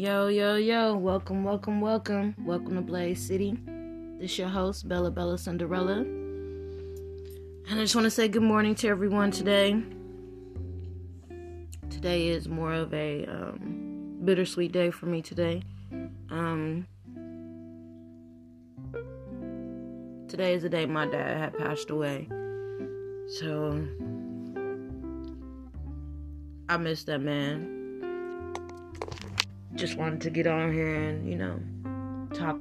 Yo, yo, yo, welcome, welcome, welcome. Welcome to Blaze City. This your host, Bella Bella Cinderella. And I just want to say good morning to everyone today. Today is more of a um, bittersweet day for me today. Um, today is the day my dad had passed away. So, I miss that man just wanted to get on here and, you know, talk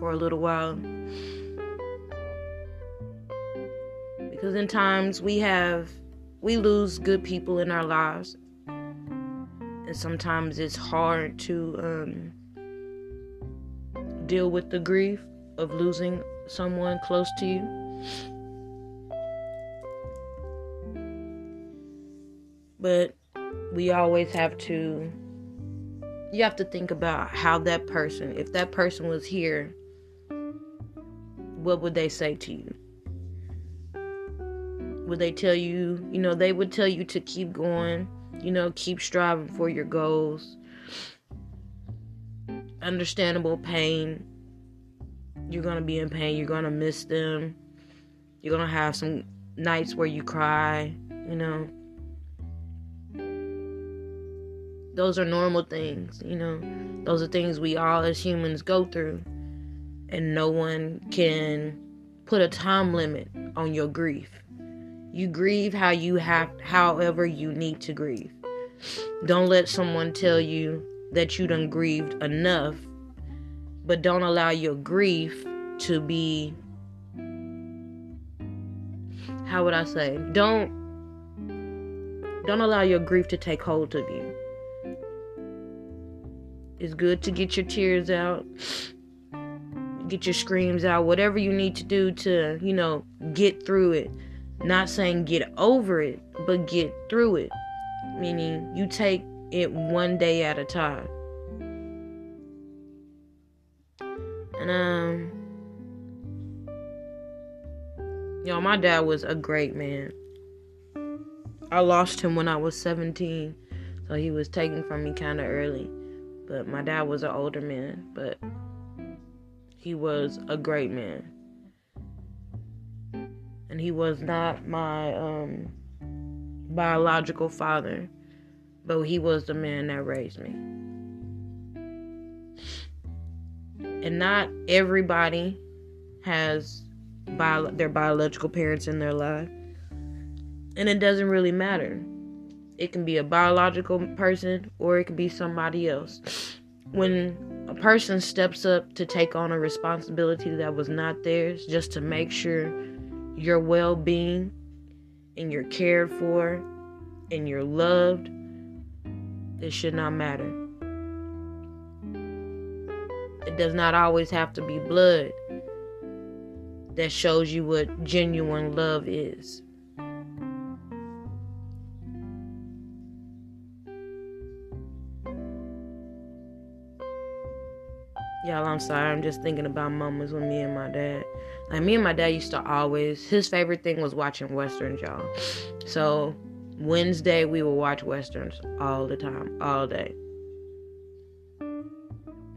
for a little while. Because in times we have, we lose good people in our lives. And sometimes it's hard to um, deal with the grief of losing someone close to you. But we always have to you have to think about how that person, if that person was here, what would they say to you? Would they tell you, you know, they would tell you to keep going, you know, keep striving for your goals. Understandable pain. You're going to be in pain. You're going to miss them. You're going to have some nights where you cry, you know. Those are normal things, you know. Those are things we all as humans go through. And no one can put a time limit on your grief. You grieve how you have however you need to grieve. Don't let someone tell you that you done grieved enough, but don't allow your grief to be how would I say? Don't don't allow your grief to take hold of you. It's good to get your tears out, get your screams out, whatever you need to do to, you know, get through it. Not saying get over it, but get through it. Meaning you take it one day at a time. And um Y'all, my dad was a great man. I lost him when I was 17, so he was taken from me kind of early. But my dad was an older man, but he was a great man. And he was not my um, biological father, but he was the man that raised me. And not everybody has bio- their biological parents in their life. And it doesn't really matter it can be a biological person or it can be somebody else. When a person steps up to take on a responsibility that was not theirs just to make sure your well being and you're cared for and you're loved, it should not matter. It does not always have to be blood that shows you what genuine love is. Y'all, I'm sorry. I'm just thinking about moments with me and my dad. Like me and my dad used to always his favorite thing was watching westerns, y'all. So Wednesday we would watch westerns all the time, all day.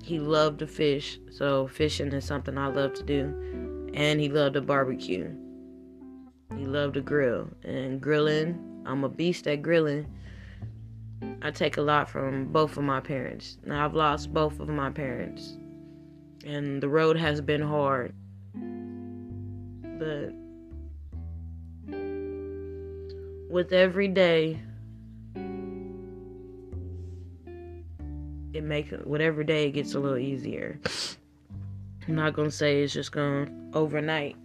He loved to fish, so fishing is something I love to do. And he loved to barbecue. He loved to grill. And grilling, I'm a beast at grilling. I take a lot from both of my parents. Now I've lost both of my parents and the road has been hard. But with every day, it makes whatever day it gets a little easier. I'm not gonna say it's just to overnight.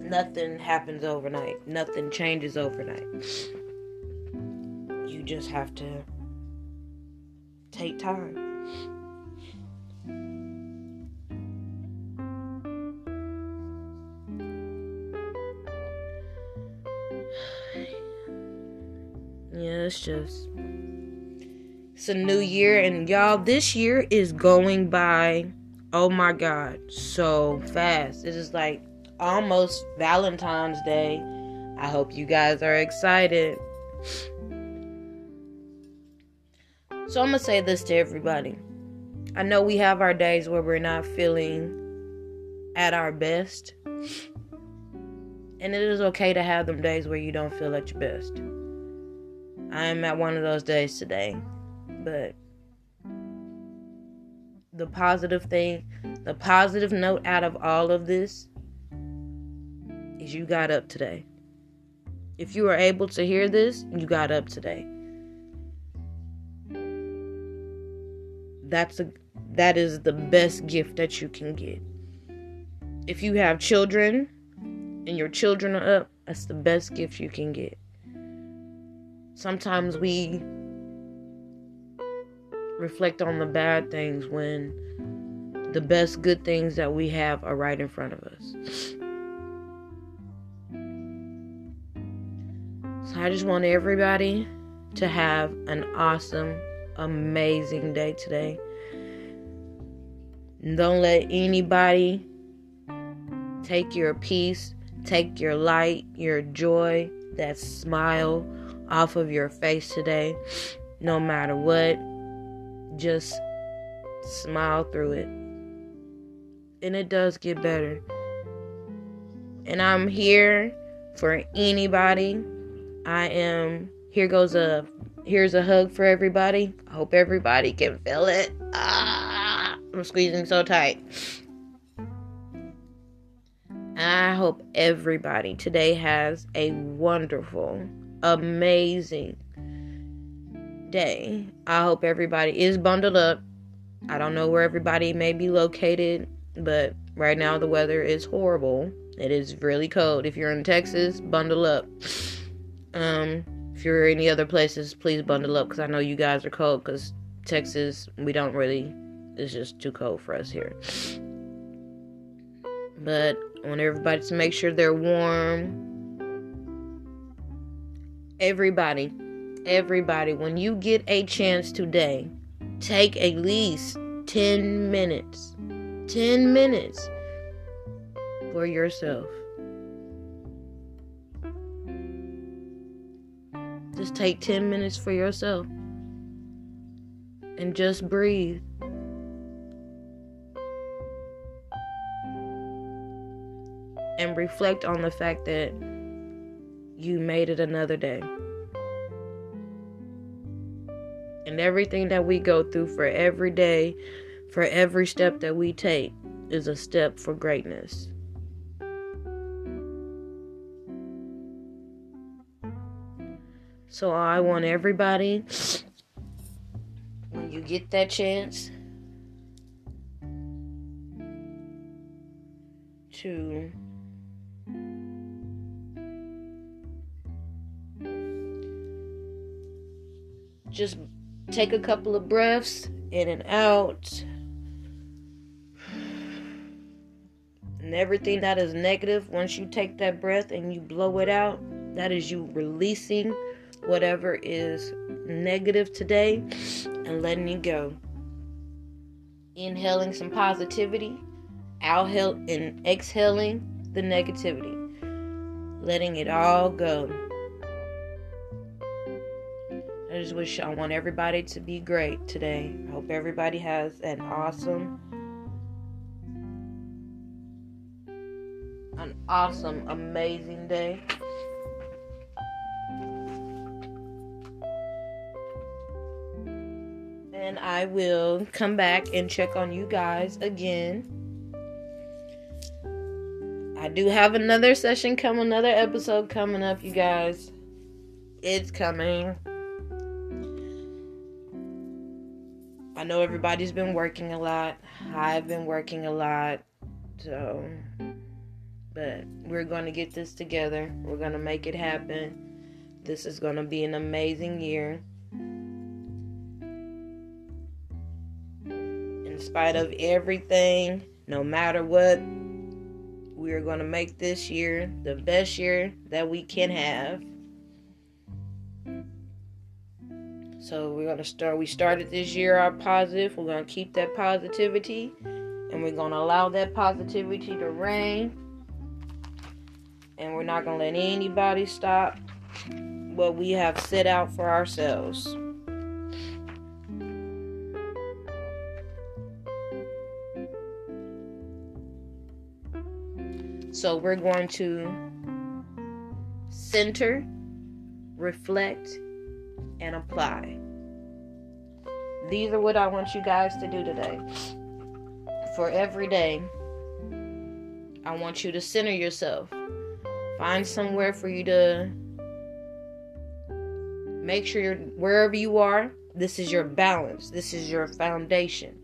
Nothing happens overnight. Nothing changes overnight. You just have to take time. Just it's a new year and y'all this year is going by oh my god so fast. It is like almost Valentine's Day. I hope you guys are excited. So I'm going to say this to everybody. I know we have our days where we're not feeling at our best. And it is okay to have them days where you don't feel at your best. I am at one of those days today. But the positive thing, the positive note out of all of this is you got up today. If you are able to hear this, you got up today. That's a that is the best gift that you can get. If you have children and your children are up, that's the best gift you can get. Sometimes we reflect on the bad things when the best good things that we have are right in front of us. So I just want everybody to have an awesome, amazing day today. Don't let anybody take your peace, take your light, your joy, that smile off of your face today. No matter what, just smile through it. And it does get better. And I'm here for anybody. I am here goes a here's a hug for everybody. I hope everybody can feel it. Ah, I'm squeezing so tight. I hope everybody today has a wonderful, amazing day. I hope everybody is bundled up. I don't know where everybody may be located, but right now the weather is horrible. It is really cold. If you're in Texas, bundle up. Um, if you're in any other places, please bundle up because I know you guys are cold. Because Texas, we don't really. It's just too cold for us here. But I want everybody to make sure they're warm. Everybody, everybody, when you get a chance today, take at least 10 minutes. 10 minutes for yourself. Just take 10 minutes for yourself and just breathe. And reflect on the fact that you made it another day. And everything that we go through for every day, for every step that we take, is a step for greatness. So I want everybody, when you get that chance, to just take a couple of breaths in and out. And everything that is negative, once you take that breath and you blow it out, that is you releasing whatever is negative today and letting it go. Inhaling some positivity, outhale and exhaling the negativity. Letting it all go. I just wish I want everybody to be great today. I hope everybody has an awesome an awesome amazing day. and I will come back and check on you guys again. I do have another session coming, another episode coming up, you guys. It's coming. I know everybody's been working a lot. I've been working a lot. So, but we're going to get this together. We're going to make it happen. This is going to be an amazing year. In spite of everything, no matter what, we are going to make this year the best year that we can have. So we're gonna start. We started this year Our positive. We're gonna keep that positivity, and we're gonna allow that positivity to reign. And we're not gonna let anybody stop what we have set out for ourselves. So we're going to center, reflect, and apply. These are what I want you guys to do today. For every day, I want you to center yourself. Find somewhere for you to make sure you're wherever you are, this is your balance. This is your foundation.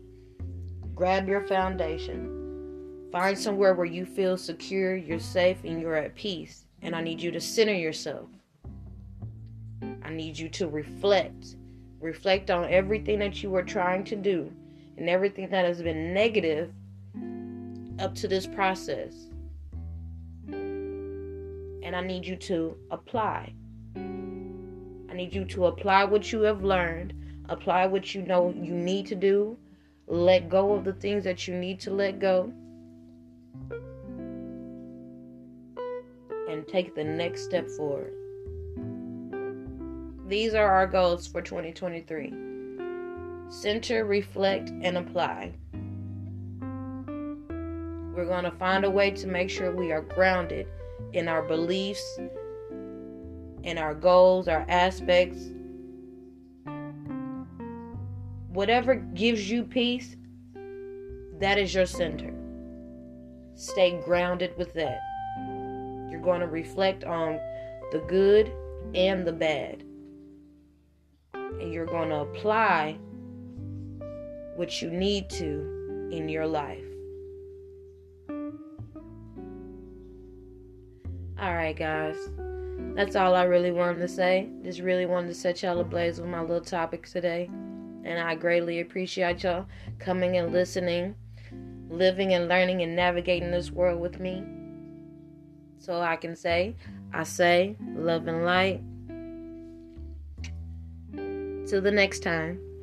Grab your foundation. Find somewhere where you feel secure, you're safe, and you're at peace. And I need you to center yourself. I need you to reflect. Reflect on everything that you were trying to do and everything that has been negative up to this process. And I need you to apply. I need you to apply what you have learned, apply what you know you need to do, let go of the things that you need to let go, and take the next step forward. These are our goals for 2023 center, reflect, and apply. We're going to find a way to make sure we are grounded in our beliefs, in our goals, our aspects. Whatever gives you peace, that is your center. Stay grounded with that. You're going to reflect on the good and the bad. And you're going to apply what you need to in your life. Alright, guys. That's all I really wanted to say. Just really wanted to set y'all ablaze with my little topic today. And I greatly appreciate y'all coming and listening, living and learning and navigating this world with me. So I can say, I say, love and light. Till the next time.